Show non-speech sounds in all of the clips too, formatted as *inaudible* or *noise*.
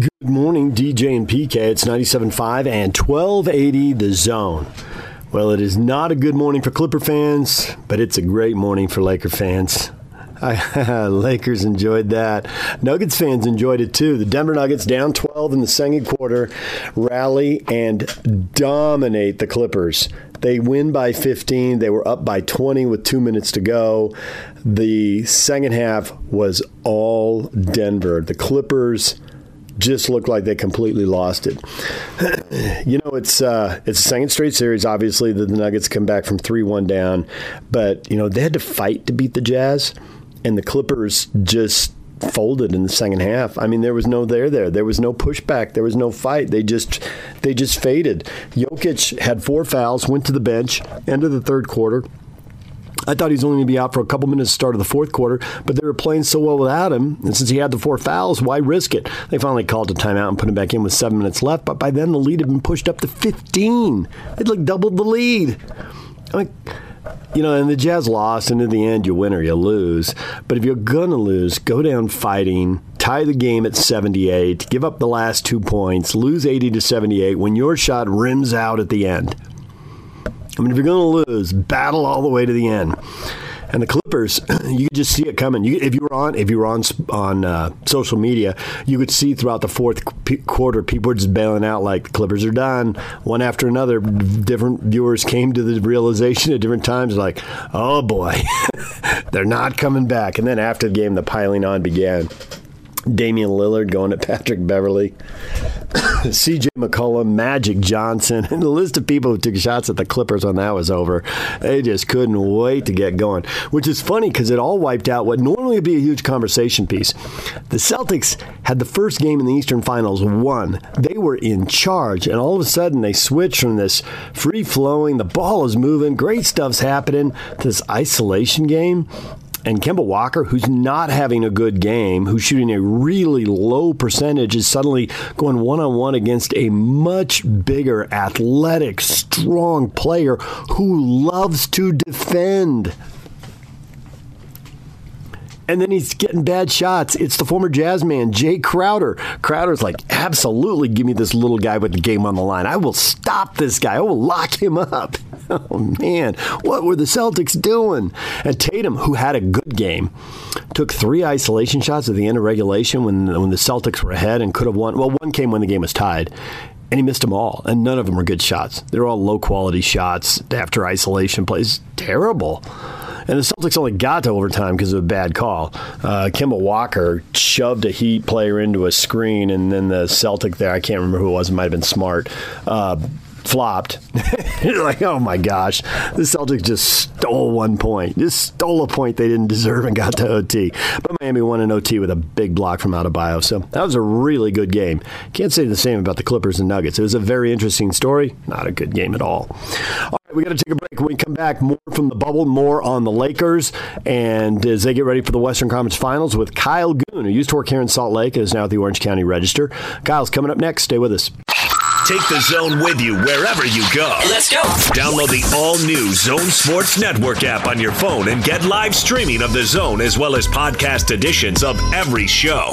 Good morning, DJ and PK. It's 97.5 and 1280 The Zone. Well, it is not a good morning for Clipper fans, but it's a great morning for Laker fans. *laughs* *laughs* Lakers enjoyed that. Nuggets fans enjoyed it too. The Denver Nuggets down 12 in the second quarter, rally and dominate the Clippers. They win by 15. They were up by 20 with two minutes to go. The second half was all Denver. The Clippers just looked like they completely lost it. *clears throat* you know, it's uh, it's a second straight series. Obviously, that the Nuggets come back from three one down, but you know they had to fight to beat the Jazz, and the Clippers just folded in the second half. I mean, there was no there there. There was no pushback. There was no fight. They just they just faded. Jokic had four fouls, went to the bench, end of the third quarter. I thought he was only going to be out for a couple minutes start of the fourth quarter, but they were playing so well without him. And since he had the four fouls, why risk it? They finally called a timeout and put him back in with seven minutes left. But by then, the lead had been pushed up to 15. They'd like doubled the lead. I mean, you know, and the Jazz lost, and in the end, you win or you lose. But if you're going to lose, go down fighting, tie the game at 78, give up the last two points, lose 80 to 78 when your shot rims out at the end. I mean, if you're going to lose, battle all the way to the end. And the Clippers, *clears throat* you could just see it coming. You, if you were on, if you were on on uh, social media, you could see throughout the fourth quarter, people were just bailing out like the Clippers are done. One after another, different viewers came to the realization at different times, like, oh boy, *laughs* they're not coming back. And then after the game, the piling on began. Damian Lillard going at Patrick Beverley, CJ *coughs* McCollum, Magic Johnson, and the list of people who took shots at the Clippers when that was over. They just couldn't wait to get going, which is funny because it all wiped out what normally would be a huge conversation piece. The Celtics had the first game in the Eastern Finals won. They were in charge, and all of a sudden they switched from this free flowing, the ball is moving, great stuff's happening, to this isolation game and Kemba Walker, who's not having a good game, who's shooting a really low percentage, is suddenly going one on one against a much bigger, athletic, strong player who loves to defend and then he's getting bad shots. It's the former jazz man, Jae Crowder. Crowder's like, absolutely give me this little guy with the game on the line. I will stop this guy. I will lock him up. *laughs* Oh, man. What were the Celtics doing? And Tatum, who had a good game, took three isolation shots at the end of regulation when, when the Celtics were ahead and could have won. Well, one came when the game was tied and he missed them all, and none of them were good shots. They're all low quality shots after isolation plays. Terrible. And the Celtics only got to overtime because of a bad call. Uh, Kemba Walker shoved a Heat player into a screen, and then the Celtic there, I can't remember who it was, it might have been Smart. Uh, flopped. *laughs* Like, oh my gosh, the Celtics just stole one point, just stole a point they didn't deserve and got to OT. But Miami won an OT with a big block from Adebayo, so that was a really good game. Can't say the same about the Clippers and Nuggets. It was a very interesting story, not a good game at all. All right, we got to take a break. When we come back, more from the bubble, more on the Lakers, and as they get ready for the Western Conference Finals with Kyle Goon, who used to work here in Salt Lake, is now at the Orange County Register. Kyle's coming up next. Stay with us. Take the zone with you wherever you go. Let's go. Download the all new Zone Sports Network app on your phone and get live streaming of the zone as well as podcast editions of every show.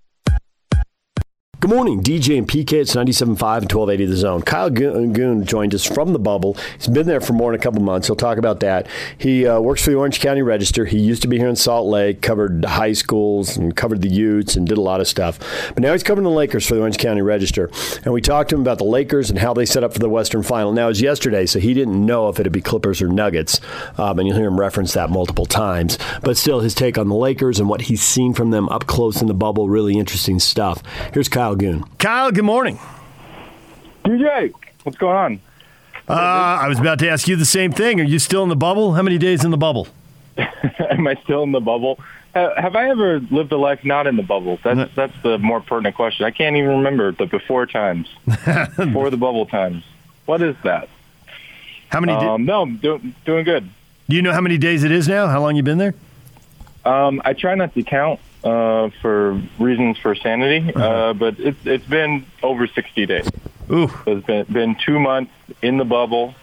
Good morning, DJ and PK. It's 97.5 and 1280 The Zone. Kyle Goon joined us from the bubble. He's been there for more than a couple months. He'll talk about that. He uh, works for the Orange County Register. He used to be here in Salt Lake, covered high schools and covered the Utes and did a lot of stuff. But now he's covering the Lakers for the Orange County Register. And we talked to him about the Lakers and how they set up for the Western Final. Now, it was yesterday, so he didn't know if it'd be Clippers or Nuggets. Um, and you'll hear him reference that multiple times. But still, his take on the Lakers and what he's seen from them up close in the bubble, really interesting stuff. Here's Kyle Goon. Kyle, good morning. DJ, what's going on? Uh, I was about to ask you the same thing. Are you still in the bubble? How many days in the bubble? *laughs* Am I still in the bubble? Have I ever lived a life not in the bubble? That's that's the more pertinent question. I can't even remember the before times, *laughs* before the bubble times. What is that? How many? Um, no, I'm do- doing good. do you know how many days it is now? How long you been there? Um, I try not to count uh, for reasons for sanity, uh, but it's it's been over 60 days. Ooh. So it's been been two months in the bubble,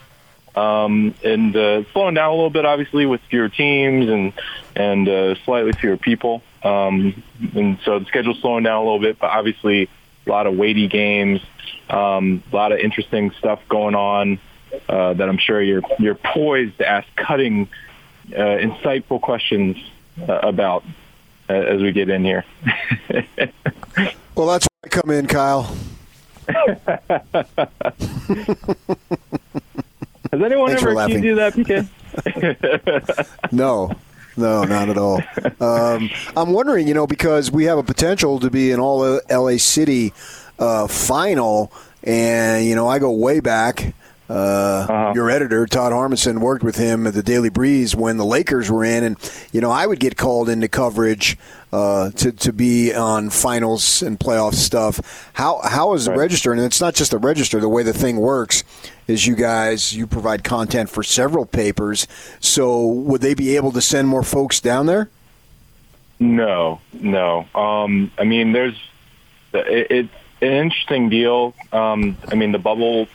um, and uh, slowing down a little bit, obviously, with fewer teams and and uh, slightly fewer people. Um, and so the schedule's slowing down a little bit, but obviously a lot of weighty games, um, a lot of interesting stuff going on uh, that I'm sure you're you're poised to ask cutting, uh, insightful questions uh, about as we get in here. *laughs* Well, that's where I come in, Kyle. *laughs* Has anyone Thanks ever accused you that, PK? *laughs* No, no, not at all. Um, I'm wondering, you know, because we have a potential to be an all LA City uh, final, and you know, I go way back. Uh, Your editor Todd Harmonson worked with him at the Daily Breeze when the Lakers were in, and you know I would get called into coverage uh, to to be on finals and playoff stuff. How how is the Right. register? And it's not just the register. The way the thing works is you guys you provide content for several papers. So would they be able to send more folks down there? No, no. Um, I mean, there's it, it's an interesting deal. Um, I mean, the bubble,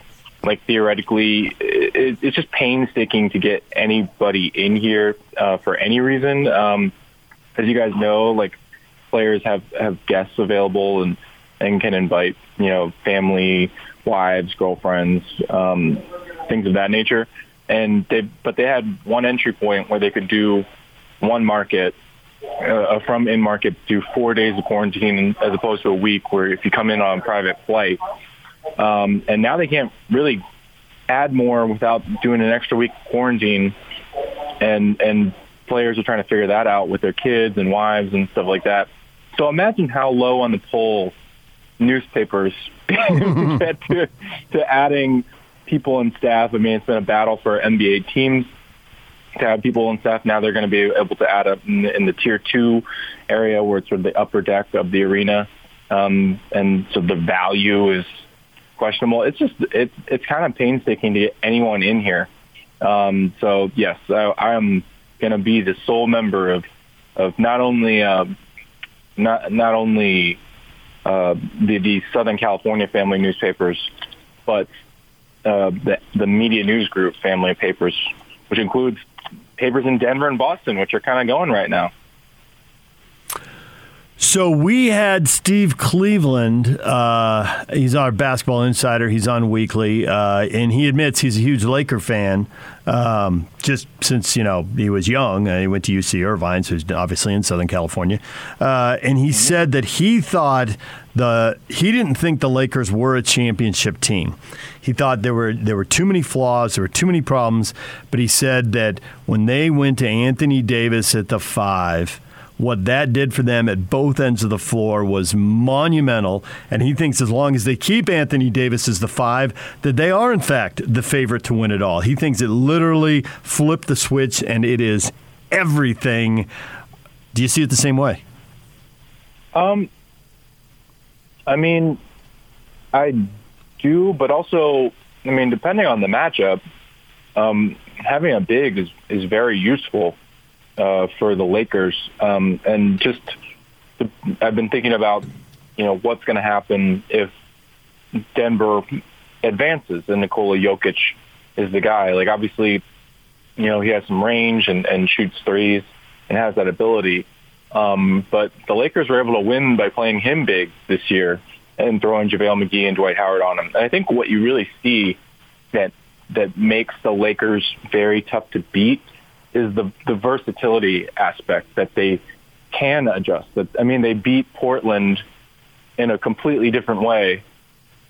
like theoretically, it, it's just painstaking to get anybody in here uh, for any reason. Um, as you guys know, like players have have guests available and and can invite you know family, wives, girlfriends, um, things of that nature. And they but they had one entry point where they could do one market uh, from in market do four days of quarantine as opposed to a week where if you come in on a private flight. Um, and now they can't really add more without doing an extra week quarantine. And, and players are trying to figure that out with their kids and wives and stuff like that. So imagine how low on the poll newspapers *laughs* get to, to adding people and staff. I mean, it's been a battle for NBA teams to have people and staff. Now they're going to be able to add up in the, in the tier two area where it's sort of the upper deck of the arena. Um, and so the value is questionable. It's just, it's, it's kind of painstaking to get anyone in here. Um, so yes, I, I'm going to be the sole member of, of not only, um, not, not only, uh, the, the Southern California family newspapers, but uh, the, the media news group family of papers, which includes papers in Denver and Boston, which are kind of going right now. So we had Steve Cleveland. Uh, he's our basketball insider. He's on weekly, uh, and he admits he's a huge Laker fan. Um, just since you know he was young, uh, he went to UC Irvine, so he's obviously in Southern California. Uh, and he said that he thought the he didn't think the Lakers were a championship team. He thought there were there were too many flaws, there were too many problems. But he said that when they went to Anthony Davis at the five what that did for them at both ends of the floor was monumental. And he thinks as long as they keep Anthony Davis as the five, that they are, in fact, the favorite to win it all. He thinks it literally flipped the switch and it is everything. Do you see it the same way? Um, I mean, I do, but also, I mean, depending on the matchup, um, having a big is, is very useful uh, for the Lakers. Um, and just, I've been thinking about, you know, what's going to happen if Denver advances and Nikola Jokic is the guy. Like, obviously, you know, he has some range and, and shoots threes and has that ability. Um, but the Lakers were able to win by playing him big this year and throwing JaVale McGee and Dwight Howard on him. And I think what you really see that that makes the Lakers very tough to beat is the the versatility aspect that they can adjust. That I mean, they beat Portland in a completely different way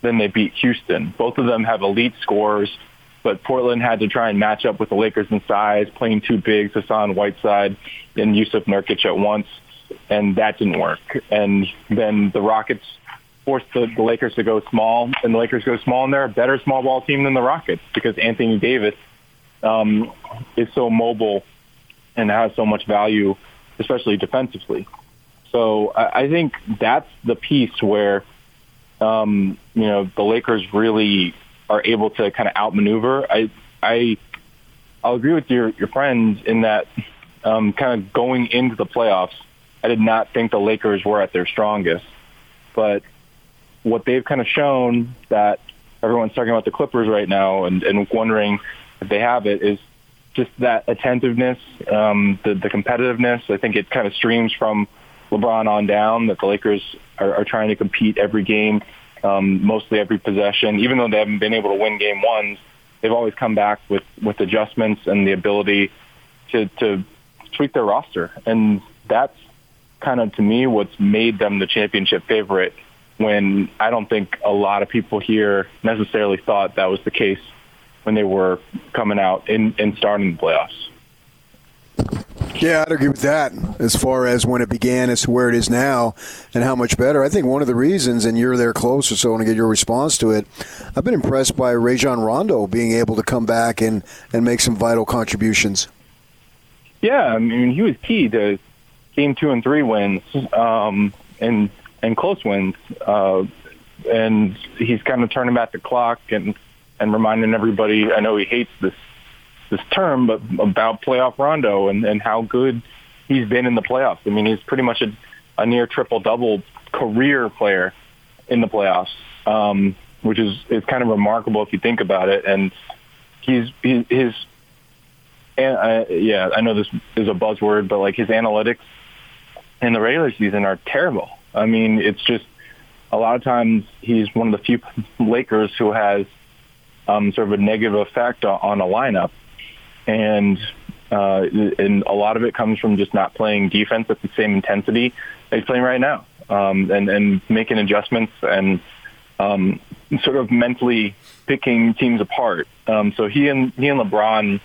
than they beat Houston. Both of them have elite scorers, but Portland had to try and match up with the Lakers in size, playing two bigs, Hassan Whiteside and Jusuf Nurkic at once, and that didn't work. And then the Rockets forced the, the Lakers to go small, and the Lakers go small, and they're a better small ball team than the Rockets because Anthony Davis um, is so mobile and has so much value, especially defensively. So I, I think that's the piece where um, you know the Lakers really are able to kind of outmaneuver. I I I'll agree with your your friend in that um, kind of going into the playoffs, I did not think the Lakers were at their strongest. But what they've kind of shown that everyone's talking about the Clippers right now and, and wondering they have it is just that attentiveness, um, the, the competitiveness. I think it kind of streams from LeBron on down that the Lakers are, are trying to compete every game, um, mostly every possession. Even though they haven't been able to win game ones, they've always come back with, with adjustments and the ability to, to tweak their roster. And that's kind of, to me, what's made them the championship favorite when I don't think a lot of people here necessarily thought that was the case when they were coming out and, and starting the playoffs. Yeah, I'd agree with that as far as when it began as to where it is now and how much better. I think one of the reasons, and you're there closer, so I want to get your response to it. I've been impressed by Rajon Rondo being able to come back and, and make some vital contributions. Yeah, I mean, he was key to game two and three wins um, and, and close wins. Uh, and he's kind of turning back the clock and, and reminding everybody, I know he hates this this term, but about playoff Rondo and, and how good he's been in the playoffs. I mean, he's pretty much a, a near triple double career player in the playoffs, um, which is is kind of remarkable if you think about it. And he's he, his and uh, yeah, I know this is a buzzword, but like his analytics in the regular season are terrible. I mean, it's just a lot of times he's one of the few *laughs* Lakers who has um, sort of a negative effect on a lineup and uh, and a lot of it comes from just not playing defense at the same intensity he's playing right now, um, and and making adjustments and um, sort of mentally picking teams apart. Um, so he and he and LeBron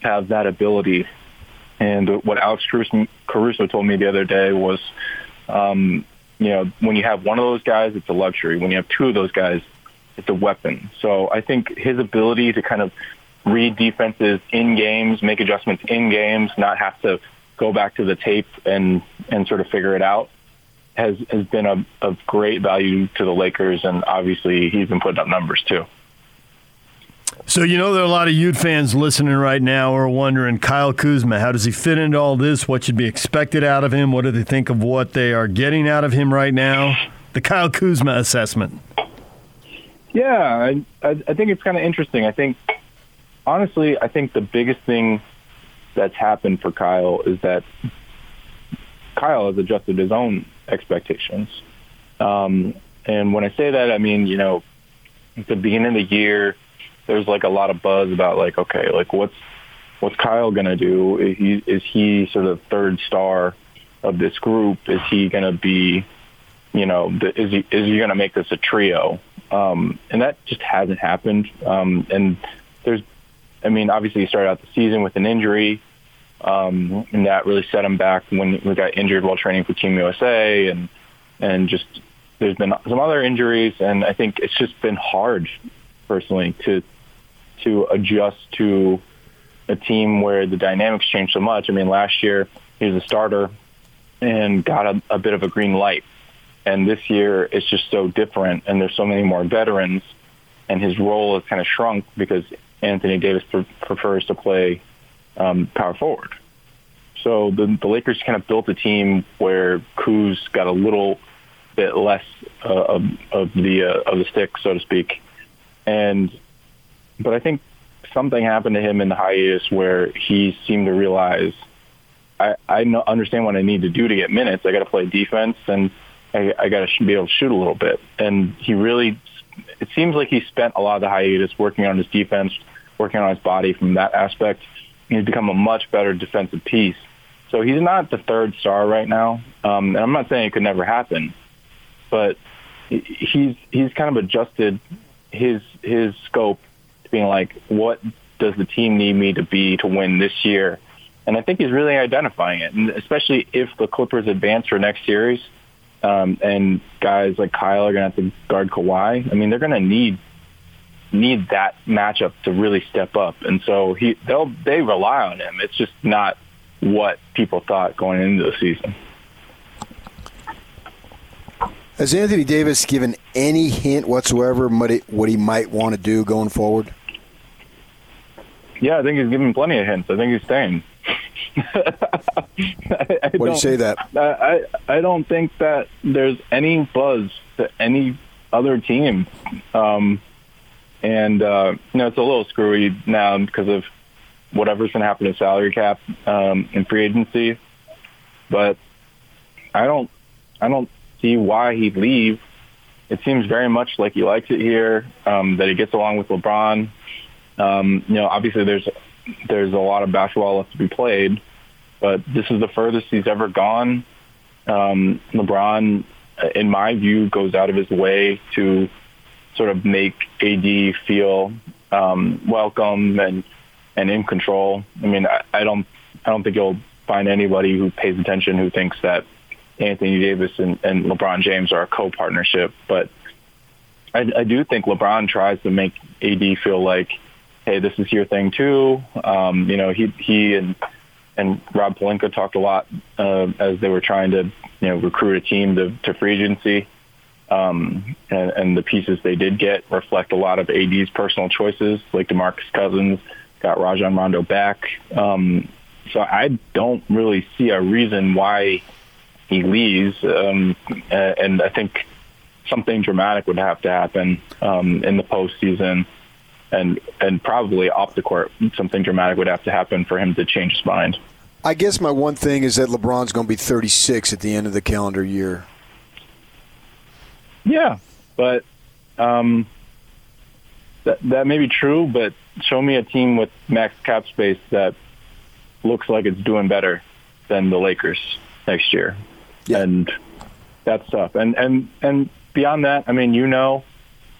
have that ability. And what Alex Caruso told me the other day was, um, you know, when you have one of those guys, it's a luxury. When you have two of those guys, it's a weapon. So I think his ability to kind of read defenses in games, make adjustments in games, not have to go back to the tape and and sort of figure it out has has been a, of great value to the Lakers, and obviously he's been putting up numbers too. So you know there are a lot of Ute fans listening right now who are wondering Kyle Kuzma, how does he fit into all this? What should be expected out of him? What do they think of what they are getting out of him right now? The Kyle Kuzma assessment. Yeah, I, I, think it's kind of interesting. I think honestly, I think the biggest thing that's happened for Kyle is that Kyle has adjusted his own expectations. Um, and when I say that, I mean, you know, at the beginning of the year, there's like a lot of buzz about like, okay, like what's what's Kyle gonna do? Is he, is he sort of third star of this group? Is he gonna be, you know, the, is he is he gonna make this a trio? Um, and that just hasn't happened. Um, and there's I mean, obviously he started out the season with an injury, um, and that really set him back when he got injured while training for Team USA, and and just there's been some other injuries, and I think it's just been hard, personally, to to adjust to a team where the dynamics change so much. I mean, last year he was a starter and got a, a bit of a green light, and this year it's just so different, and there's so many more veterans, and his role has kind of shrunk because Anthony Davis pre- prefers to play um, power forward. So the, the Lakers kind of built a team where Kuz got a little bit less uh, of, of the uh, of the stick, so to speak. And but I think something happened to him in the hiatus where he seemed to realize I, I understand what I need to do to get minutes. I got to play defense and I, I got to be able to shoot a little bit. And he really, it seems like he spent a lot of the hiatus working on his defense, working on his body from that aspect. He's become a much better defensive piece. So he's not the third star right now. Um, and I'm not saying it could never happen, but he's he's kind of adjusted his his scope to being like, what does the team need me to be to win this year? And I think he's really identifying it, and especially if the Clippers advance for next series, um, and guys like Kyle are going to have to guard Kawhi. I mean, they're going to need need that matchup to really step up. And so he they'll they rely on him. It's just not what people thought going into the season. Has Anthony Davis given any hint whatsoever what he might want to do going forward? Yeah, I think he's given plenty of hints. I think he's staying. *laughs* I, I Why do you say that? I, I I don't think that there's any buzz to any other team, um, and uh, you know it's a little screwy now because of whatever's going to happen to salary cap um, in free agency. But I don't I don't see why he'd leave. It seems very much like he likes it here, um, that he gets along with LeBron. Um, you know, obviously there's there's a lot of basketball left to be played, but this is the furthest he's ever gone. Um, LeBron, in my view, goes out of his way to sort of make AD feel um, welcome and and in control. I mean, I, I don't I don't think you'll find anybody who pays attention who thinks that Anthony Davis and, and LeBron James are a co-partnership, but I, I do think LeBron tries to make AD feel like, hey, this is your thing too. Um, you know, he he and and Rob Pelinka talked a lot uh, as they were trying to you know recruit a team to, to free agency. Um, and, and the pieces they did get reflect a lot of AD's personal choices, like DeMarcus Cousins got Rajon Rondo back. Um, so I don't really see a reason why he leaves. Um, and I think something dramatic would have to happen um, in the postseason, and and probably off the court, something dramatic would have to happen for him to change his mind. I guess my one thing is that LeBron's going to be 36 at the end of the calendar year. Yeah, but um, that that may be true. But show me a team with max cap space that looks like it's doing better than the Lakers next year, Yeah. and that's tough. And and and beyond that, I mean, you know,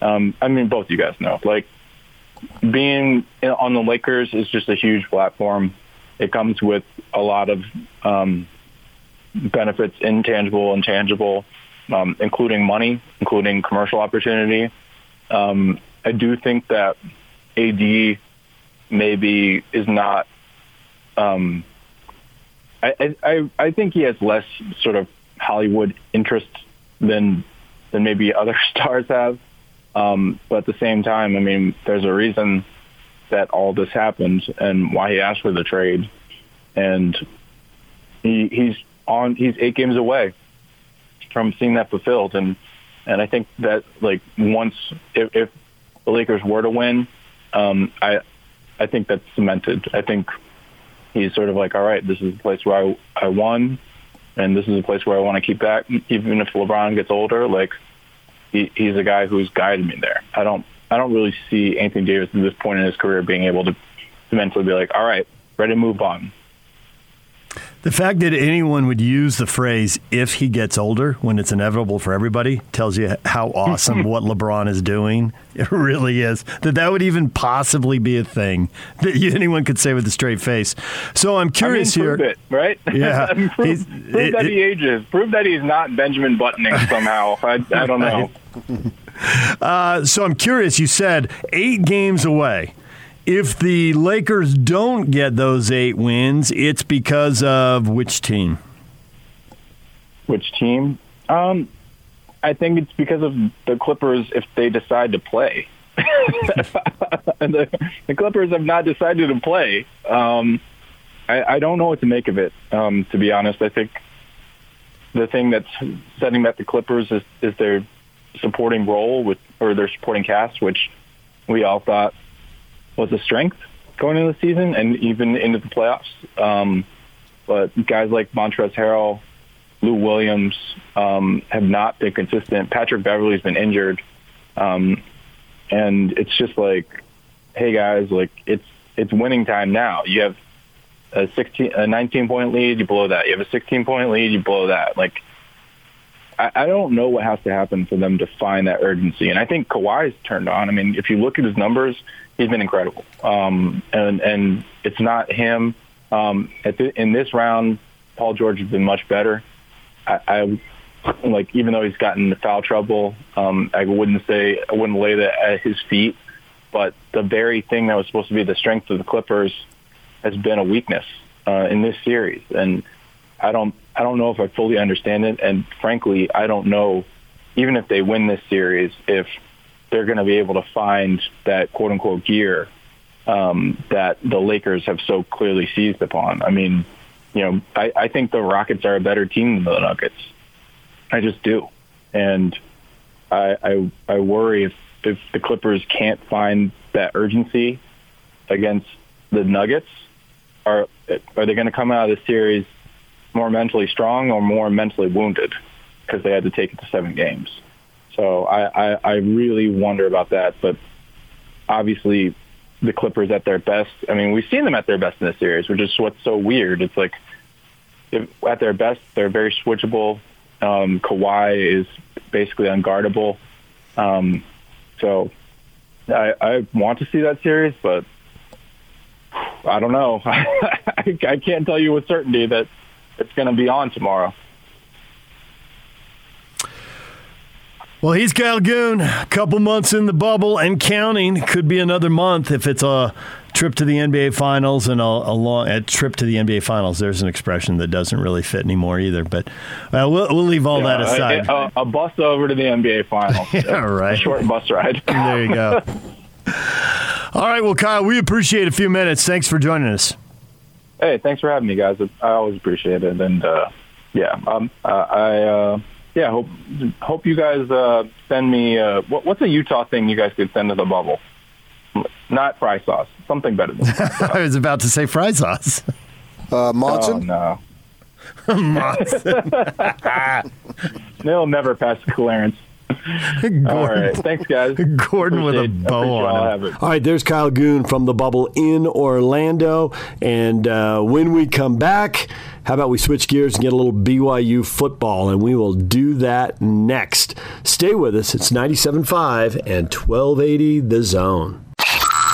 um, I mean, both you guys know, like being on the Lakers is just a huge platform. It comes with a lot of um, benefits, intangible and tangible, um, including money, including commercial opportunity. Um, I do think that AD maybe is not. Um, I, I- I I think he has less sort of Hollywood interest than than maybe other *laughs* stars have. Um, but at the same time, I mean, there's a reason that all this happened and why he asked for the trade, and he he's on he's eight games away from seeing that fulfilled, and and I think that like once if, if the Lakers were to win, um, I I think that's cemented. I think he's sort of like, all right, this is the place where I I won, and this is the place where I want to keep back. Even if LeBron gets older, like he, he's a guy who's guided me there. I don't I don't really see Anthony Davis at this point in his career being able to, to mentally be like, all right, ready to move on. The fact that anyone would use the phrase "if he gets older" when it's inevitable for everybody tells you how *laughs* awesome what LeBron is doing. It really is that that would even possibly be a thing that *laughs* anyone could say with a straight face. So I'm curious I mean, prove here. it, right? *laughs* Yeah. Prove, prove it- that it- he ages. Prove that he's not Benjamin Buttoning somehow. I, I don't know. Uh, so I'm curious. You said eight games away. If the Lakers don't get those eight wins, it's because of which team? Which team? Um, I think it's because of the Clippers if they decide to play. and *laughs* the, the Clippers have not decided to play. Um, I, I don't know what to make of it. Um, to be honest, I think the thing that's setting back the Clippers is, is their supporting role with or their supporting cast, which we all thought was a strength going into the season and even into the playoffs. Um, but guys like Montrezl Harrell, Lou Williams um, have not been consistent. Patrick Beverley's been injured, um, and it's just like, hey guys, like it's it's winning time now. You have a 16, a 19 point lead, you blow that. You have a 16 point lead, you blow that. Like, I, I don't know what has to happen for them to find that urgency. And I think Kawhi's turned on. I mean, if you look at his numbers, he's been incredible. Um, and and it's not him. Um, the, in this round, Paul George has been much better. I, I like even though he's gotten into foul trouble, um, I wouldn't say I wouldn't lay that at his feet. But the very thing that was supposed to be the strength of the Clippers has been a weakness uh, in this series, and I don't I don't know if I fully understand it. And frankly, I don't know even if they win this series if they're going to be able to find that quote unquote gear um, that the Lakers have so clearly seized upon. I mean, you know, I, I think the Rockets are a better team than the Nuggets. I just do, and I I, I worry if if the Clippers can't find that urgency against the Nuggets, are are they going to come out of the series more mentally strong or more mentally wounded because they had to take it to seven games? So I, I, I really wonder about that. But obviously, the Clippers at their best. I mean, we've seen them at their best in this series, which is what's so weird. It's like if, at their best, they're very switchable. Um, Kawhi is basically unguardable. Um, so I, I want to see that series, but I don't know. *laughs* I, I can't tell you with certainty that it's going to be on tomorrow. Well, he's Kyle Goon. A couple months in the bubble and counting. Could be another month if it's a trip to the NBA Finals and a, a long a trip to the NBA Finals. There's an expression that doesn't really fit anymore either. But uh, we'll we'll leave all yeah, that aside. A, a, bus over to the NBA Finals. *laughs* yeah, right. A short bus ride. *laughs* there you go. *laughs* all right. Well, Kyle, we appreciate a few minutes. Thanks for joining us. Hey, thanks for having me, guys. I always appreciate it. And uh, yeah, um, uh, I. Yeah, hope hope you guys uh, send me. Uh, what, what's a Utah thing you guys could send to the bubble? Not fry sauce. Something better than. That. *laughs* I was about to say fry sauce. Uh, Monson? Oh, no. *laughs* Monson. *laughs* They'll never pass clearance. Gordon, All right. Thanks, guys. Gordon appreciate, with a bow on him. All right, there's Kyle Goon from the bubble in Orlando. And uh, when we come back, how about we switch gears and get a little BYU football? And we will do that next. Stay with us. It's 97.5 and 1280 The Zone.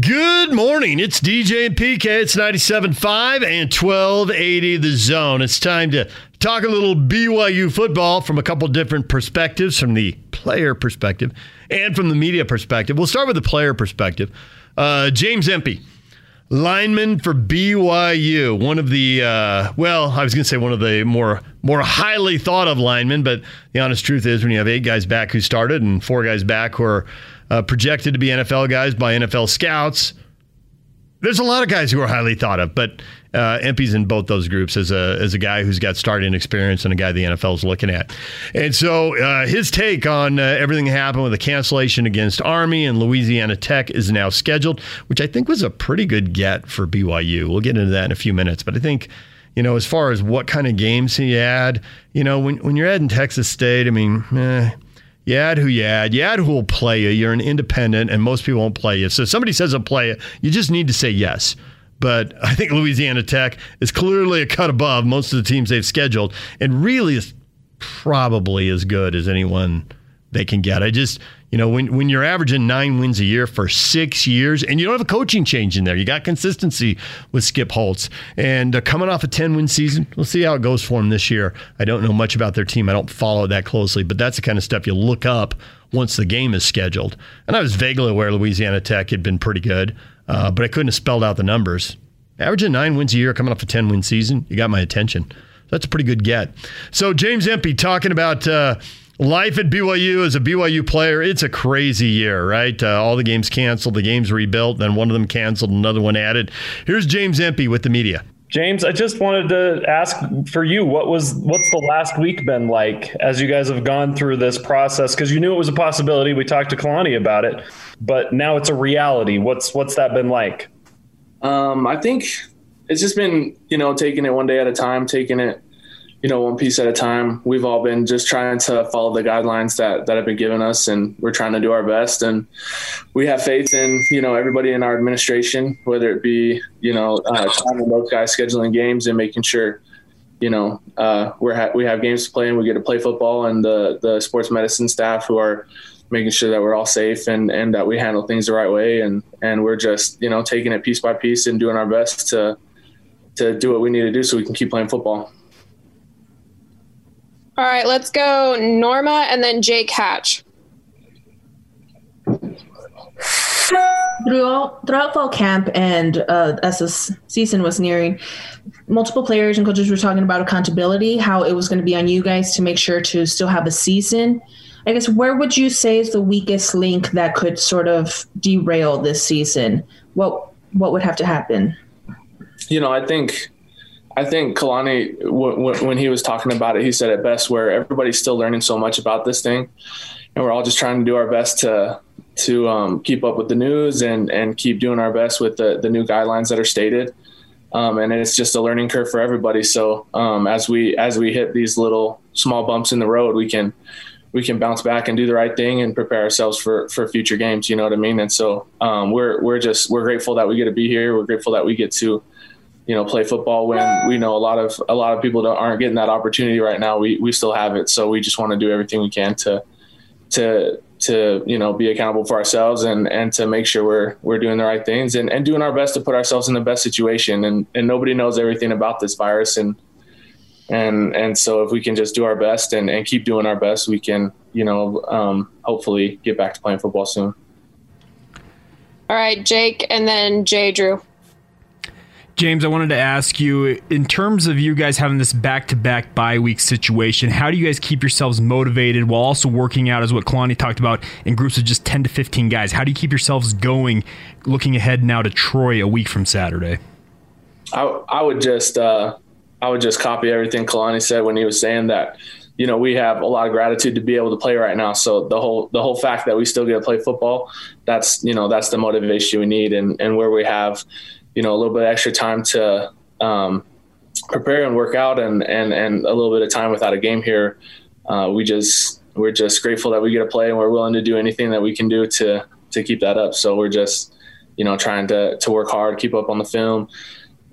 Good morning. It's DJ and PK. It's 97.5 and 1280 The Zone. It's time to talk a little BYU football from a couple different perspectives from the player perspective and from the media perspective. We'll start with the player perspective. Uh, James Empey, lineman for BYU, one of the, uh, well, I was going to say one of the more, more highly thought of linemen, but the honest truth is when you have eight guys back who started and four guys back who are uh, projected to be NFL guys by NFL scouts. There's a lot of guys who are highly thought of, but uh, Empey's in both those groups as a as a guy who's got starting experience and a guy the NFL is looking at. And so uh, his take on uh, everything that happened with the cancellation against Army and Louisiana Tech is now scheduled, which I think was a pretty good get for BYU. We'll get into that in a few minutes, but I think you know, as far as what kind of games he had, you know, when when you're adding Texas State, I mean, eh, you add who you add. You add who will play you. You're an independent, and most people won't play you. So if somebody says they'll play you, you just need to say yes. But *laughs* I think Louisiana Tech is clearly a cut above most of the teams they've scheduled, and really is probably as good as anyone they can get. I just, you know, when, when you're averaging nine wins a year for six years and you don't have a coaching change in there, you got consistency with Skip Holtz. And uh, coming off a 10 win season, we'll see how it goes for him this year. I don't know much about their team. I don't follow that closely, but that's the kind of stuff you look up once the game is scheduled. And I was vaguely aware Louisiana Tech had been pretty good, uh, but I couldn't have spelled out the numbers. Averaging nine wins a year coming off a 10 win season, you got my attention. That's a pretty good get. So, James Empey talking about. Uh, Life at BYU as a BYU player, it's a crazy year, right? Uh, all the games canceled, the games rebuilt, then one of them canceled, another one added. Here's James Empey with the media. James, I just wanted to ask for you what was what's the last week been like as you guys have gone through this process because you knew it was a possibility. We talked to Kalani about it, but now it's a reality. What's what's that been like? Um, I think it's just been you know taking it one day at a time, taking it you know, one piece at a time. We've all been just trying to follow the guidelines that, that have been given us, and we're trying to do our best. And we have faith in, you know, everybody in our administration, whether it be, you know, uh, those guys scheduling games and making sure, you know, uh, we're ha- we have games to play and we get to play football, and the the sports medicine staff who are making sure that we're all safe and, and that we handle things the right way. And, and we're just, you know, taking it piece by piece and doing our best to, to do what we need to do so we can keep playing football. All right, let's go Norma and then Jake Hatch. Throughout, throughout fall camp and uh, as this season was nearing, multiple players and coaches were talking about accountability, how it was going to be on you guys to make sure to still have a season. I guess where would you say is the weakest link that could sort of derail this season? What what would have to happen? You know, I think I think Kalani, w- w- when he was talking about it, he said it best where everybody's still learning so much about this thing. And we're all just trying to do our best to to um, keep up with the news and, and keep doing our best with the, the new guidelines that are stated. Um, and it's just a learning curve for everybody. So um, as we as we hit these little small bumps in the road, we can we can bounce back and do the right thing and prepare ourselves for for future games. You know what I mean? And so um, we're we're just we're grateful that we get to be here. We're grateful that we get to you know play football when we know a lot of a lot of people aren't getting that opportunity right now. We we still have it, so we just want to do everything we can to to to you know be accountable for ourselves and and to make sure we're we're doing the right things and, and doing our best to put ourselves in the best situation. And and nobody knows everything about this virus. And and and so if we can just do our best and, and keep doing our best we can you know um, hopefully get back to playing football soon. All right jake and then jay drew James, I wanted to ask you in terms of you guys having this back to back bye week situation, how do you guys keep yourselves motivated while also working out, as what Kalani talked about, in groups of just 10 to 15 guys? How do you keep yourselves going looking ahead now to Troy a week from Saturday? I, I would just uh, I would just copy everything Kalani said when he was saying that you know we have a lot of gratitude to be able to play right now so the whole the whole fact that we still get to play football that's you know that's the motivation we need and and where we have you know a little bit extra time to um, prepare and work out and and and a little bit of time without a game here. Uh, we just we're just grateful that we get to play and we're willing to do anything that we can do to to keep that up. So we're just you know trying to to work hard keep up on the film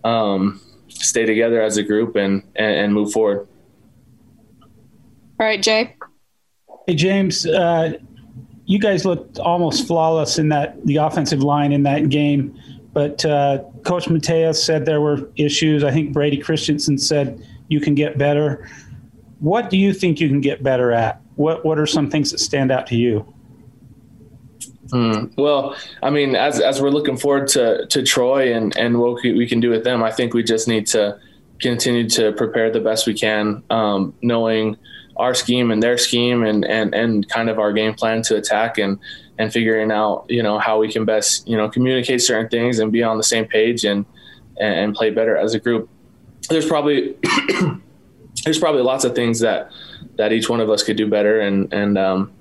um, stay together as a group and, and, and move forward. All right jay. Hey james uh, you guys looked almost flawless in that the offensive line in that game but uh, Coach Mateos said there were issues. I think Brady Christensen said you can get better. What do you think you can get better at? What What are some things that stand out to you? Mm, well, I mean, as as we're looking forward to to Troy and and what we can do with them, I think we just need to continue to prepare the best we can, um, knowing our scheme and their scheme and and and kind of our game plan to attack and and figuring out you know how we can best you know communicate certain things and be on the same page and and play better as a group. There's probably *clears throat* there's probably lots of things that that each one of us could do better and and um,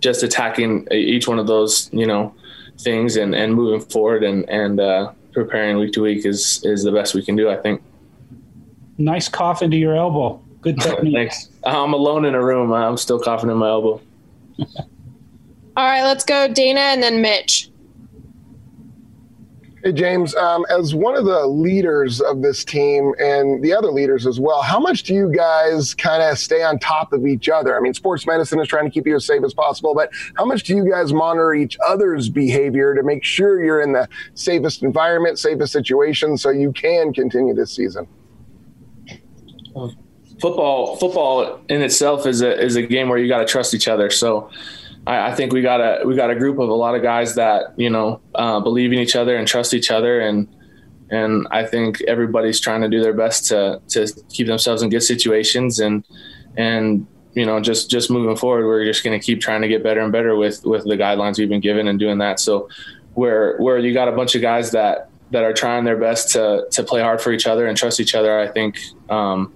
just attacking each one of those you know things and and moving forward and and uh, preparing week to week is is the best we can do. I think. Nice cough into your elbow. Good *laughs* technique. Thanks. I'm alone in a room. I'm still coughing in my elbow. *laughs* All right, let's go Dana and then Mitch. Hey, James, um, as one of the leaders of this team and the other leaders as well, how much do you guys kind of stay on top of each other? I mean, sports medicine is trying to keep you as safe as possible, but how much do you guys monitor each other's behavior to make sure you're in the safest environment, safest situation so you can continue this season? Football, football in itself is a is a game where you got to trust each other. So, I, I, think we got a we got a group of a lot of guys that you know uh, believe in each other and trust each other, and and I think everybody's trying to do their best to to keep themselves in good situations, and and you know just just moving forward, we're just going to keep trying to get better and better with with the guidelines we've been given and doing that. So where where you got a bunch of guys that that are trying their best to to play hard for each other and trust each other, I think. Um,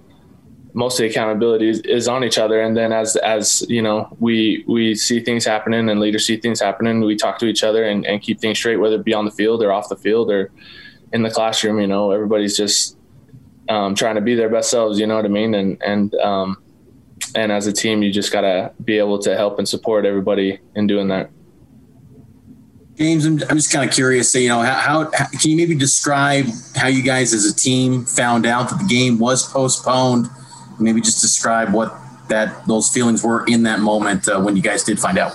most of the accountability is, is, on each other and then as as you know we we see things happening and leaders see things happening we talk to each other and, and keep things straight whether it be on the field or off the field or in the classroom you know everybody's just um, trying to be their best selves you know what i mean and and um, and as a team you just got to be able to help and support everybody in doing that James, I'm, I'm just kind of curious. So, you know, how, how, can you maybe describe how you guys as a team found out that the game was postponed? Maybe just describe what that those feelings were in that moment uh, when you guys did find out.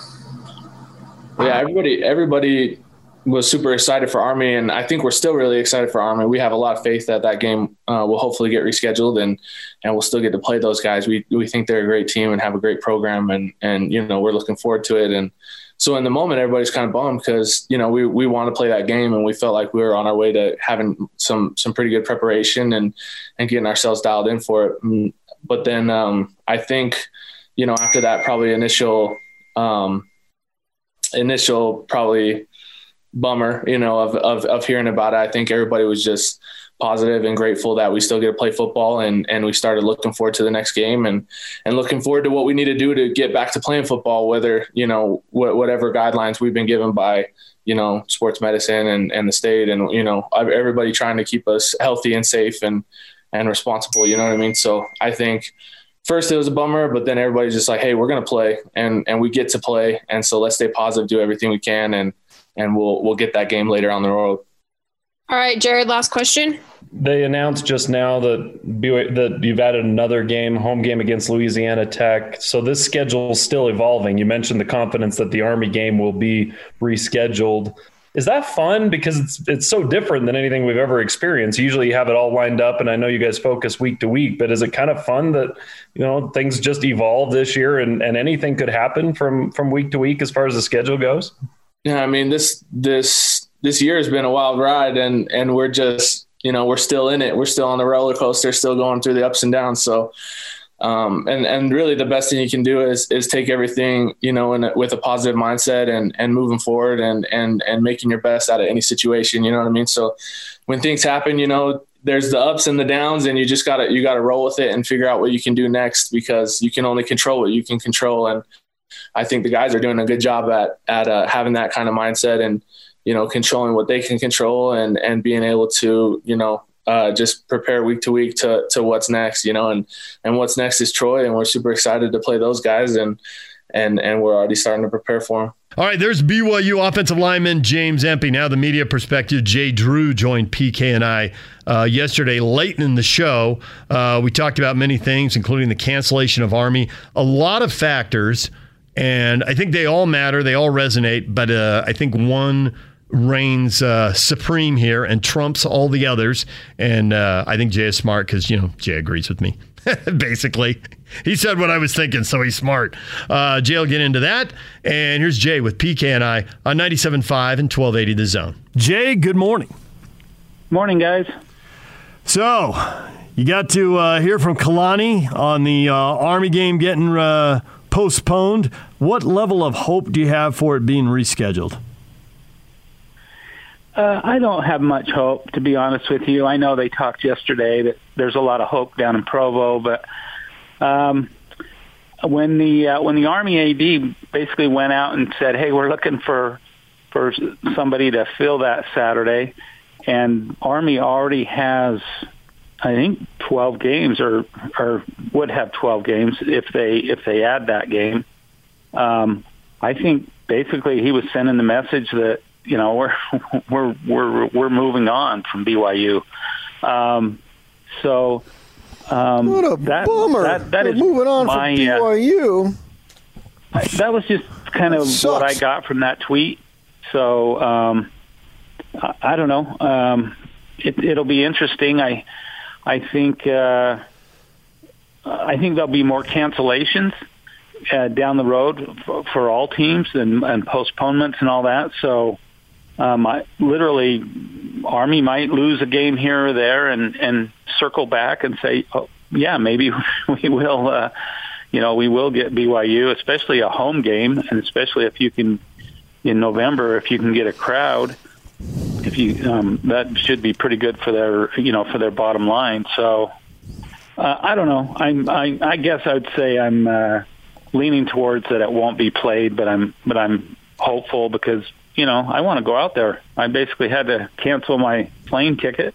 Yeah, everybody everybody was super excited for Army, and I think we're still really excited for Army. We have a lot of faith that that game uh, will hopefully get rescheduled, and and we'll still get to play those guys. We we think they're a great team and have a great program, and and you know we're looking forward to it. And so in the moment, everybody's kind of bummed because you know we we want to play that game, and we felt like we were on our way to having some some pretty good preparation and and getting ourselves dialed in for it. Mm, but then um, I think you know after that probably initial. Um, initial probably bummer, you know, of, of, of hearing about it. I think everybody was just positive and grateful that we still get to play football and, and we started looking forward to the next game and, and looking forward to what we need to do to get back to playing football, whether, you know, wh- whatever guidelines we've been given by, you know, sports medicine and, and the state and, you know, everybody trying to keep us healthy and safe and, and responsible, you know what I mean? So I think first it was a bummer, but then everybody's just like, Hey, we're going to play and, and we get to play. And so let's stay positive, do everything we can. And, and we'll we'll get that game later on the road. All right, Jared. Last question. They announced just now that that you've added another game, home game against Louisiana Tech. So this schedule is still evolving. You mentioned the confidence that the Army game will be rescheduled. Is that fun? Because it's it's so different than anything we've ever experienced. Usually you have it all lined up, and I know you guys focus week to week. But is it kind of fun that you know things just evolve this year, and, and anything could happen from from week to week as far as the schedule goes? Yeah, I mean this this this year has been a wild ride, and and we're just you know we're still in it. We're still on the roller coaster, still going through the ups and downs. So, um, and and really the best thing you can do is is take everything you know in a, with a positive mindset and and moving forward and and and making your best out of any situation. You know what I mean? So, when things happen, you know there's the ups and the downs and you just gotta you gotta roll with it and figure out what you can do next because you can only control what you can control and I think the guys are doing a good job at at uh, having that kind of mindset and you know controlling what they can control and and being able to you know uh, just prepare week to week to to what's next. You know, and and what's next is Troy, and we're super excited to play those guys and and and we're already starting to prepare for them. All right, there's BYU offensive lineman James Empey. Now the media perspective. Jay Drew joined PK and I uh, yesterday late in the show. Uh, we talked about many things, including the cancellation of Army. A lot of factors and I think they all matter, they all resonate, but uh, I think one reigns uh, supreme here and trumps all the others. And uh, I think Jay is smart because, you know, Jay agrees with me, *laughs* basically. He said what I was thinking, so he's smart. Uh, Jay will get into that. And here's Jay with PK and I on 97.5 and 1280 The Zone. Jay, good morning. Morning, guys. So, you got to uh, hear from Kalani on the uh, Army game getting uh, postponed. What level of hope do you have for it being rescheduled? Uh, I don't have much hope, to be honest with you. I know they talked yesterday that there's a lot of hope down in Provo, but um, when the uh, when the Army AD basically went out and said, "Hey, we're looking for for somebody to fill that Saturday," and Army already has I think 12 games or or would have 12 games if they if they add that game. Um, I think basically he was sending the message that you know we're *laughs* we're we're we're moving on from BYU. Um, so um, what a that, bummer! That, that is moving on my, from BYU. Uh, that was just kind of what I got from that tweet. So um, I, I don't know. Um, it, it'll be interesting. I I think uh, I think there'll be more cancellations uh, down the road for, for all teams and, and postponements and all that. So, um, I, literally, Army might lose a game here or there and and circle back and say, oh, yeah, maybe *laughs* we will. Uh, you know, we will get BYU, especially a home game, and especially if you can in November, if you can get a crowd if you um, that should be pretty good for their you know for their bottom line. So uh, I don't know. I'm I, I guess I would say I'm uh, leaning towards that it won't be played, but I'm but I'm hopeful because you know I want to go out there. I basically had to cancel my plane ticket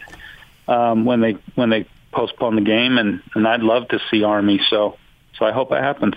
um, when they when they postponed the game, and and I'd love to see Army. So so I hope it happens.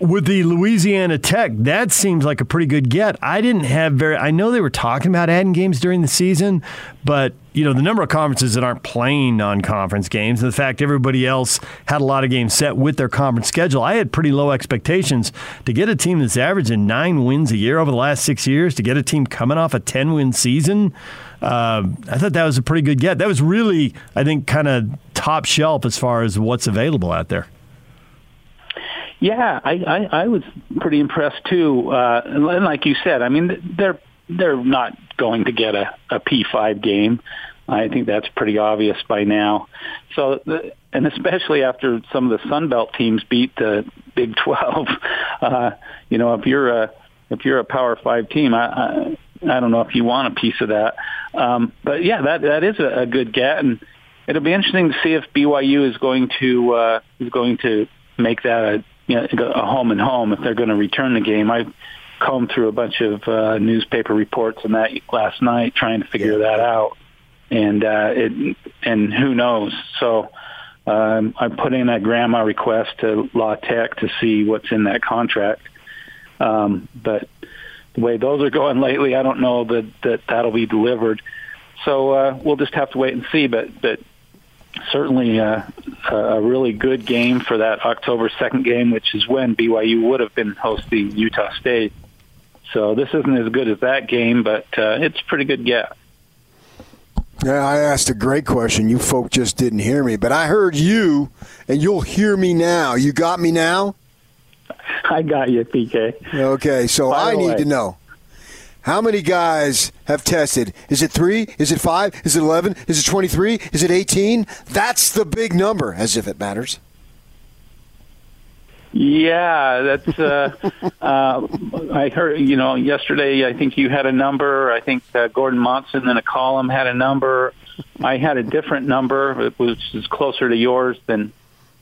With the Louisiana Tech, that seems like a pretty good get. I didn't have very. I know they were talking about adding games during the season, but you know the number of conferences that aren't playing non-conference games, and the fact everybody else had a lot of games set with their conference schedule. I had pretty low expectations to get a team that's averaging nine wins a year over the last six years. To get a team coming off a ten-win season, uh, I thought that was a pretty good get. That was really, I think, kind of top shelf as far as what's available out there. Yeah, I, I, I was pretty impressed too. Uh, and like you said, I mean, they're they're not going to get a, a P5 game. I think that's pretty obvious by now. So, and especially after some of the Sun Belt teams beat the Big *laughs* 12, uh, you know, if you're a if you're a Power Five team, I, I I don't know if you want a piece of that. Um, but yeah, that that is a, a good get, and it'll be interesting to see if BYU is going to uh, is going to make that a you know, a home and home if they're going to return the game. I combed through a bunch of uh, newspaper reports and that last night trying to figure that out, and uh, it and who knows. So um, I put in a GRAMA request to La Tech to see what's in that contract, um, but the way those are going lately, I don't know that that that'll be delivered. So uh, we'll just have to wait and see. But but certainly uh, a really good game for that October 2nd game, which is when BYU would have been hosting Utah State. So this isn't as good as that game, but uh, it's a pretty good get. Yeah, I asked a great question. You folk just didn't hear me, but I heard you, and you'll hear me now. You got me now? I got you, PK. Okay, so By I need way- to know how many guys have tested? Is it three? Is it five? Is it 11? Is it 23? Is it 18? That's the big number, as if it matters. Yeah, that's. Uh, *laughs* uh, I heard. You know, yesterday I think you had a number. I think uh, Gordon Monson in a column had a number. I had a different number, which is closer to yours than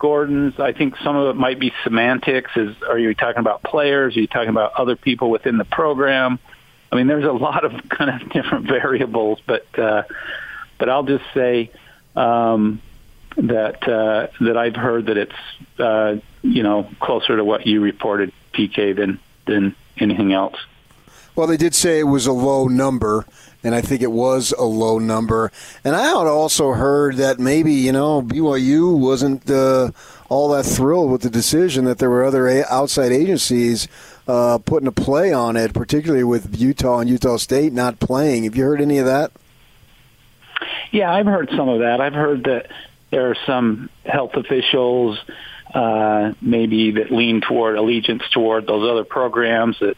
Gordon's. I think some of it might be semantics. Is are you talking about players? Are you talking about other people within the program? I mean, there's a lot of *laughs* kind of different variables, but uh, but I'll just say um, that uh, that I've heard that it's uh, you know closer to what you reported, PK, than than anything else. Well, they did say it was a low number, and I think it was a low number. And I had also heard that maybe you know BYU wasn't uh, all that thrilled with the decision that there were other outside agencies uh, putting a play on it, particularly with Utah and Utah State not playing. Have you heard any of that? Yeah, I've heard some of that. I've heard that there are some health officials uh, maybe that lean toward allegiance toward those other programs that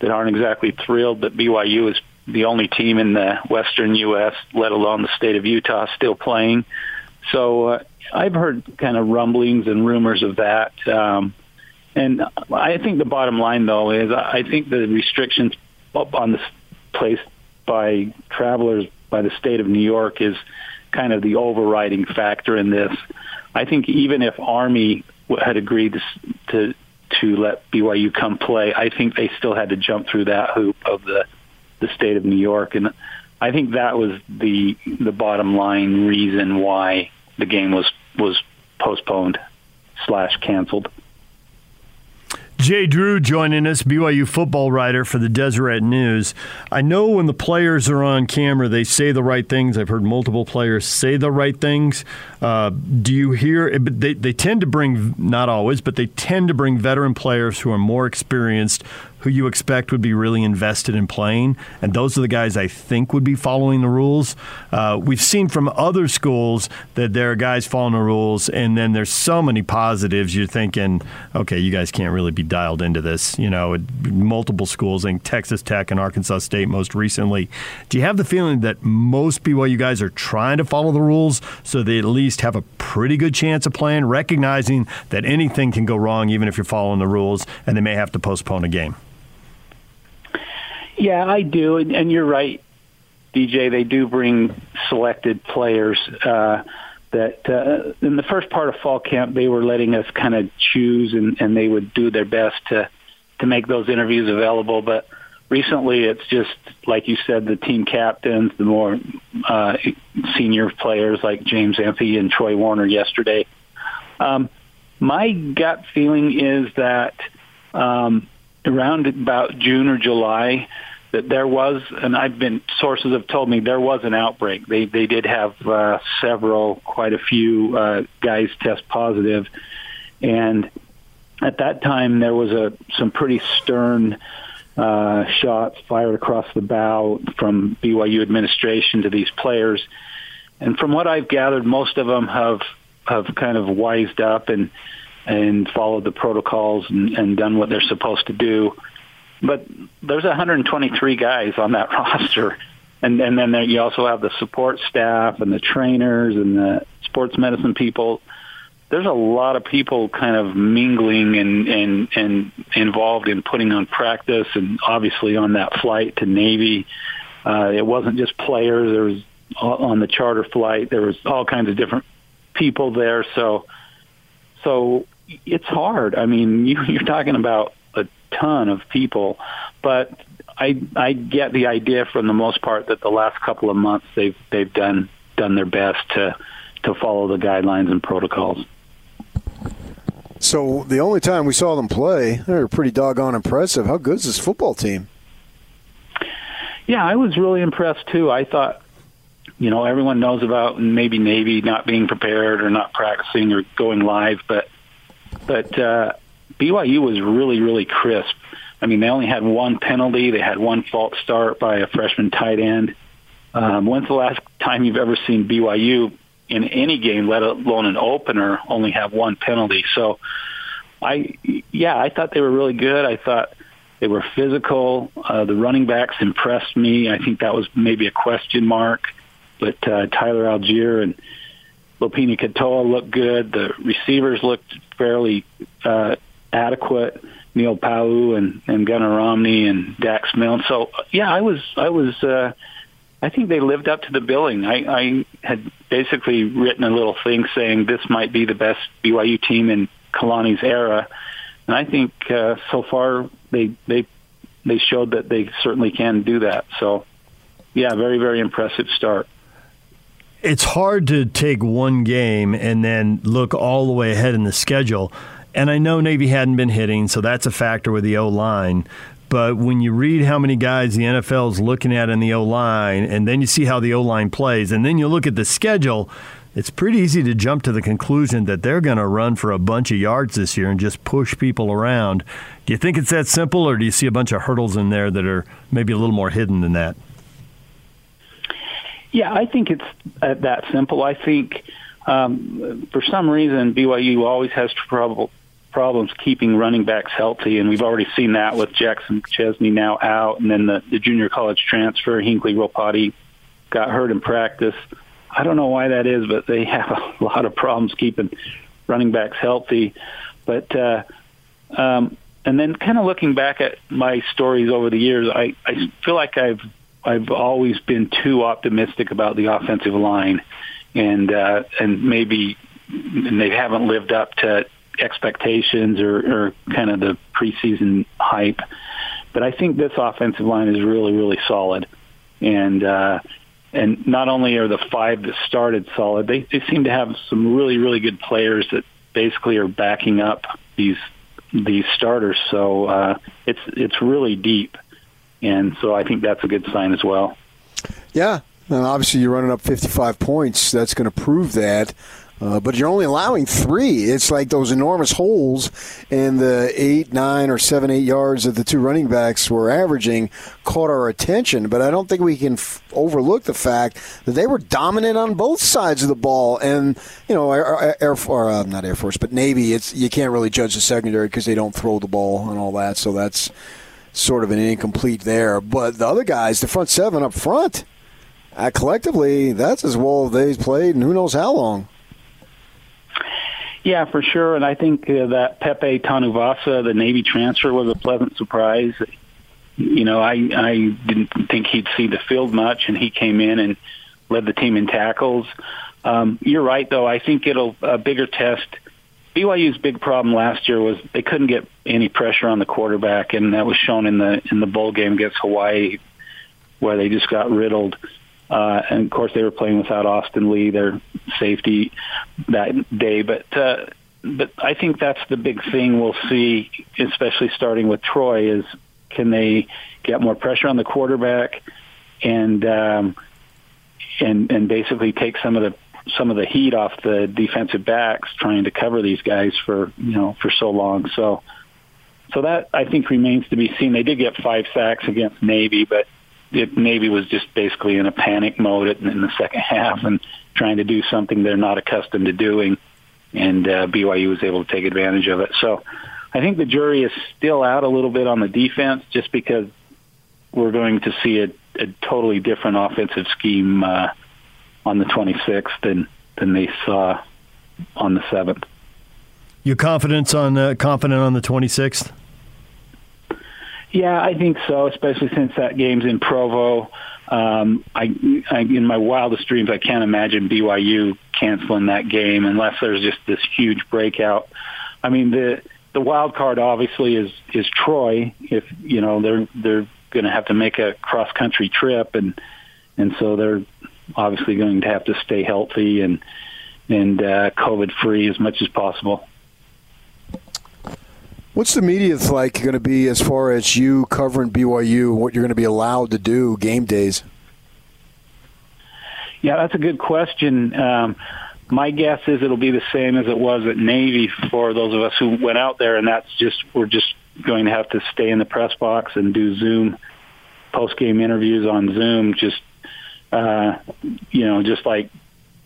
that aren't exactly thrilled that BYU is the only team in the Western U.S., let alone the state of Utah, still playing. So uh, I've heard kind of rumblings and rumors of that. Um, and I think the bottom line, though, is I think the restrictions up on this placed by travelers by the state of New York is kind of the overriding factor in this. I think even if Army had agreed to, to to let BYU come play, I think they still had to jump through that hoop of the the state of New York, and I think that was the the bottom line reason why the game was was postponed slash canceled. Jay Drew joining us, BYU football writer for the Deseret News. I know when the players are on camera, they say the right things. I've heard multiple players say the right things. Uh, do you hear? but They, they tend to bring, not always, but they tend to bring veteran players who are more experienced, who you expect would be really invested in playing. And those are the guys I think would be following the rules. Uh, we've seen from other schools that there are guys following the rules, and then there's so many positives. You're thinking, okay, you guys can't really be dialed into this. You know, multiple schools, I think Texas Tech and Arkansas State most recently. Do you have the feeling that most BYU guys are trying to follow the rules so they at least have a pretty good chance of playing, recognizing that anything can go wrong even if you're following the rules, and they may have to postpone a game? Yeah, I do, and, and you're right, DJ. They do bring selected players. Uh, that uh, in the first part of fall camp, they were letting us kind of choose, and, and they would do their best to to make those interviews available. But recently, it's just like you said, the team captains, the more uh, senior players like James Empey and Troy Warner yesterday. Um, my gut feeling is that um, around about June or July that there was, and I've been sources have told me there was an outbreak. They they did have uh, several, quite a few uh, guys test positive, and at that time there was a some pretty stern uh, shots fired across the bow from BYU administration to these players. And from what I've gathered, most of them have have kind of wised up and and followed the protocols and, and done what they're supposed to do but there's 123 guys on that *laughs* roster, and and then there, you also have the support staff and the trainers and the sports medicine people. There's a lot of people kind of mingling and and and involved in putting on practice, and obviously on that flight to Navy, uh, it wasn't just players. There was on the charter flight. There was all kinds of different people there. So so it's hard. I mean, *laughs* you, you're talking about a ton of people, but I I get the idea from the most part that the last couple of months they've they've done done their best to to follow the guidelines and protocols. So the only time we saw them play, they were pretty doggone impressive. How good is this football team? Yeah, I was really impressed too. I thought, you know, everyone knows about maybe Navy not being prepared or not practicing or going live, but but uh, BYU was really, really crisp. I mean, they only had one penalty. They had one false start by a freshman tight end. Um, when's the last time you've ever seen BYU in any game, let alone an opener, only have one penalty? So, I yeah, I thought they were really good. I thought they were physical. Uh, the running backs impressed me. I think that was maybe a question mark, but uh, Tyler Allgeier and Lopini Katoa looked good. The receivers looked fairly uh, adequate. Neil Pau'u and and Gunnar Romney and Dax Milne. So yeah, I was I was uh, I think they lived up to the billing. I, I had basically written a little thing saying this might be the best BYU team in Kalani's era, and I think uh, so far they they they showed that they certainly can do that. So yeah, very very impressive start it's hard to take one game and then look all the way ahead in the schedule. And I know Navy hadn't been hitting, so that's a factor with the O line. But when you read how many guys the NFL is looking at in the O line, and then you see how the O line plays, and then you look at the schedule, it's pretty easy to jump to the conclusion that they're going to run for a bunch of yards this year and just push people around. Do you think it's that simple, or do you see a bunch of hurdles in there that are maybe a little more hidden than that? Yeah, I think it's uh, that simple. I think um, for some reason BYU always has trouble problems keeping running backs healthy, and we've already seen that with Jackson Chesney now out, and then the, the junior college transfer, Hinckley Ropati, got hurt in practice. I don't know why that is, but they *laughs* have a lot of problems keeping running backs healthy. But uh, um, and then kind of looking back at my stories over the years, I, I feel like I've I've always been too optimistic about the offensive line, and uh, and maybe and they haven't lived up to expectations or, or kind of the preseason hype. But I think this offensive line is really, really solid. And uh, and not only are the five that started solid, they, they seem to have some really, really good players that basically are backing up these these starters. So uh, it's it's really deep, and so I think that's a good sign as well. Yeah, and obviously you're running up 55 points. That's going to prove that. Uh, but you're only allowing three. It's like those enormous holes in the eight, nine, or seven, eight yards that the two running backs were averaging caught our attention. But I don't think we can f- overlook the fact that they were dominant on both sides of the ball. And you know, Air, Air uh, not Air Force, but Navy. It's you can't really judge the secondary because they don't throw the ball and all that. So that's sort of an incomplete there. But the other guys, the front seven up front, uh, collectively, that's as well they've played, and who knows how long. Yeah, for sure. And I think uh, that Pepe Tanuvasa, the Navy transfer, was a pleasant surprise. You know, I I didn't think he'd see the field much, and he came in and led the team in tackles. Um, you're right, though. I think it'll a bigger test. BYU's big problem last year was they couldn't get any pressure on the quarterback, and that was shown in the in the bowl game against Hawaii, where they just got riddled. Uh, and of course, they were playing without Austin Lee, their safety, that day. But uh, but I think that's the big thing we'll see, especially starting with Troy, is can they get more pressure on the quarterback and um, and and basically take some of the some of the heat off the defensive backs trying to cover these guys for you know for so long. So so that I think remains to be seen. They did get five sacks against Navy, but it, Navy was just basically in a panic mode in the second *laughs* half and trying to do something they're not accustomed to doing, and uh, BYU was able to take advantage of it. So I think the jury is still out a little bit on the defense, just because we're going to see a, a totally different offensive scheme uh, on the 26th than than they saw on the 7th. Your confidence on uh, confident on the 26th? Yeah, I think so, especially since that game's in Provo. Um, I, I, in my wildest dreams, I can't imagine BYU canceling that game unless there's just this huge breakout. I mean, the the wild card obviously is is Troy. If you know they're they're going to have to make a cross country trip, and and so they're obviously going to have to stay healthy and and uh, COVID free as much as possible. What's the media like going to be as far as you covering BYU? And what you're going to be allowed to do game days? Yeah, that's a good question. Um, my guess is it'll be the same as it was at Navy for those of us who went out there, and that's just we're just going to have to stay in the press box and do Zoom post game interviews on Zoom. Just uh, you know, just like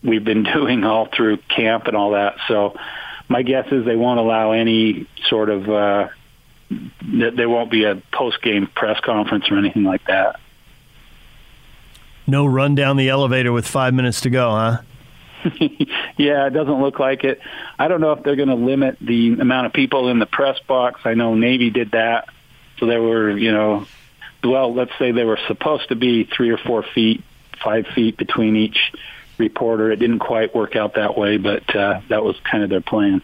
we've been *laughs* doing all through camp and all that. So my guess is they won't allow any sort of uh, there won't be a post game press conference or anything like that. No run down the elevator with five minutes to go, huh? *laughs* yeah, it doesn't look like it. I don't know if they're going to limit the amount of people in the press box. I know Navy did that, so there were, you know, well, let's say they were supposed to be three or four feet, five feet between each reporter. It didn't quite work out that way, but uh, that was kind of their plan.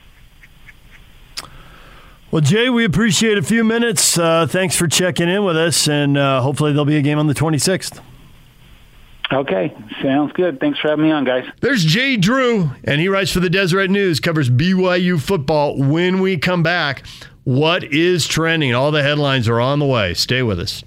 Well, Jay, we appreciate a few minutes. Uh, thanks for checking in with us, and uh, hopefully there'll be a game on the 26th. Okay, sounds good. Thanks for having me on, guys. There's Jay Drew, and he writes for the Deseret News, covers BYU football. When we come back, what is trending? All the headlines are on the way. Stay with us.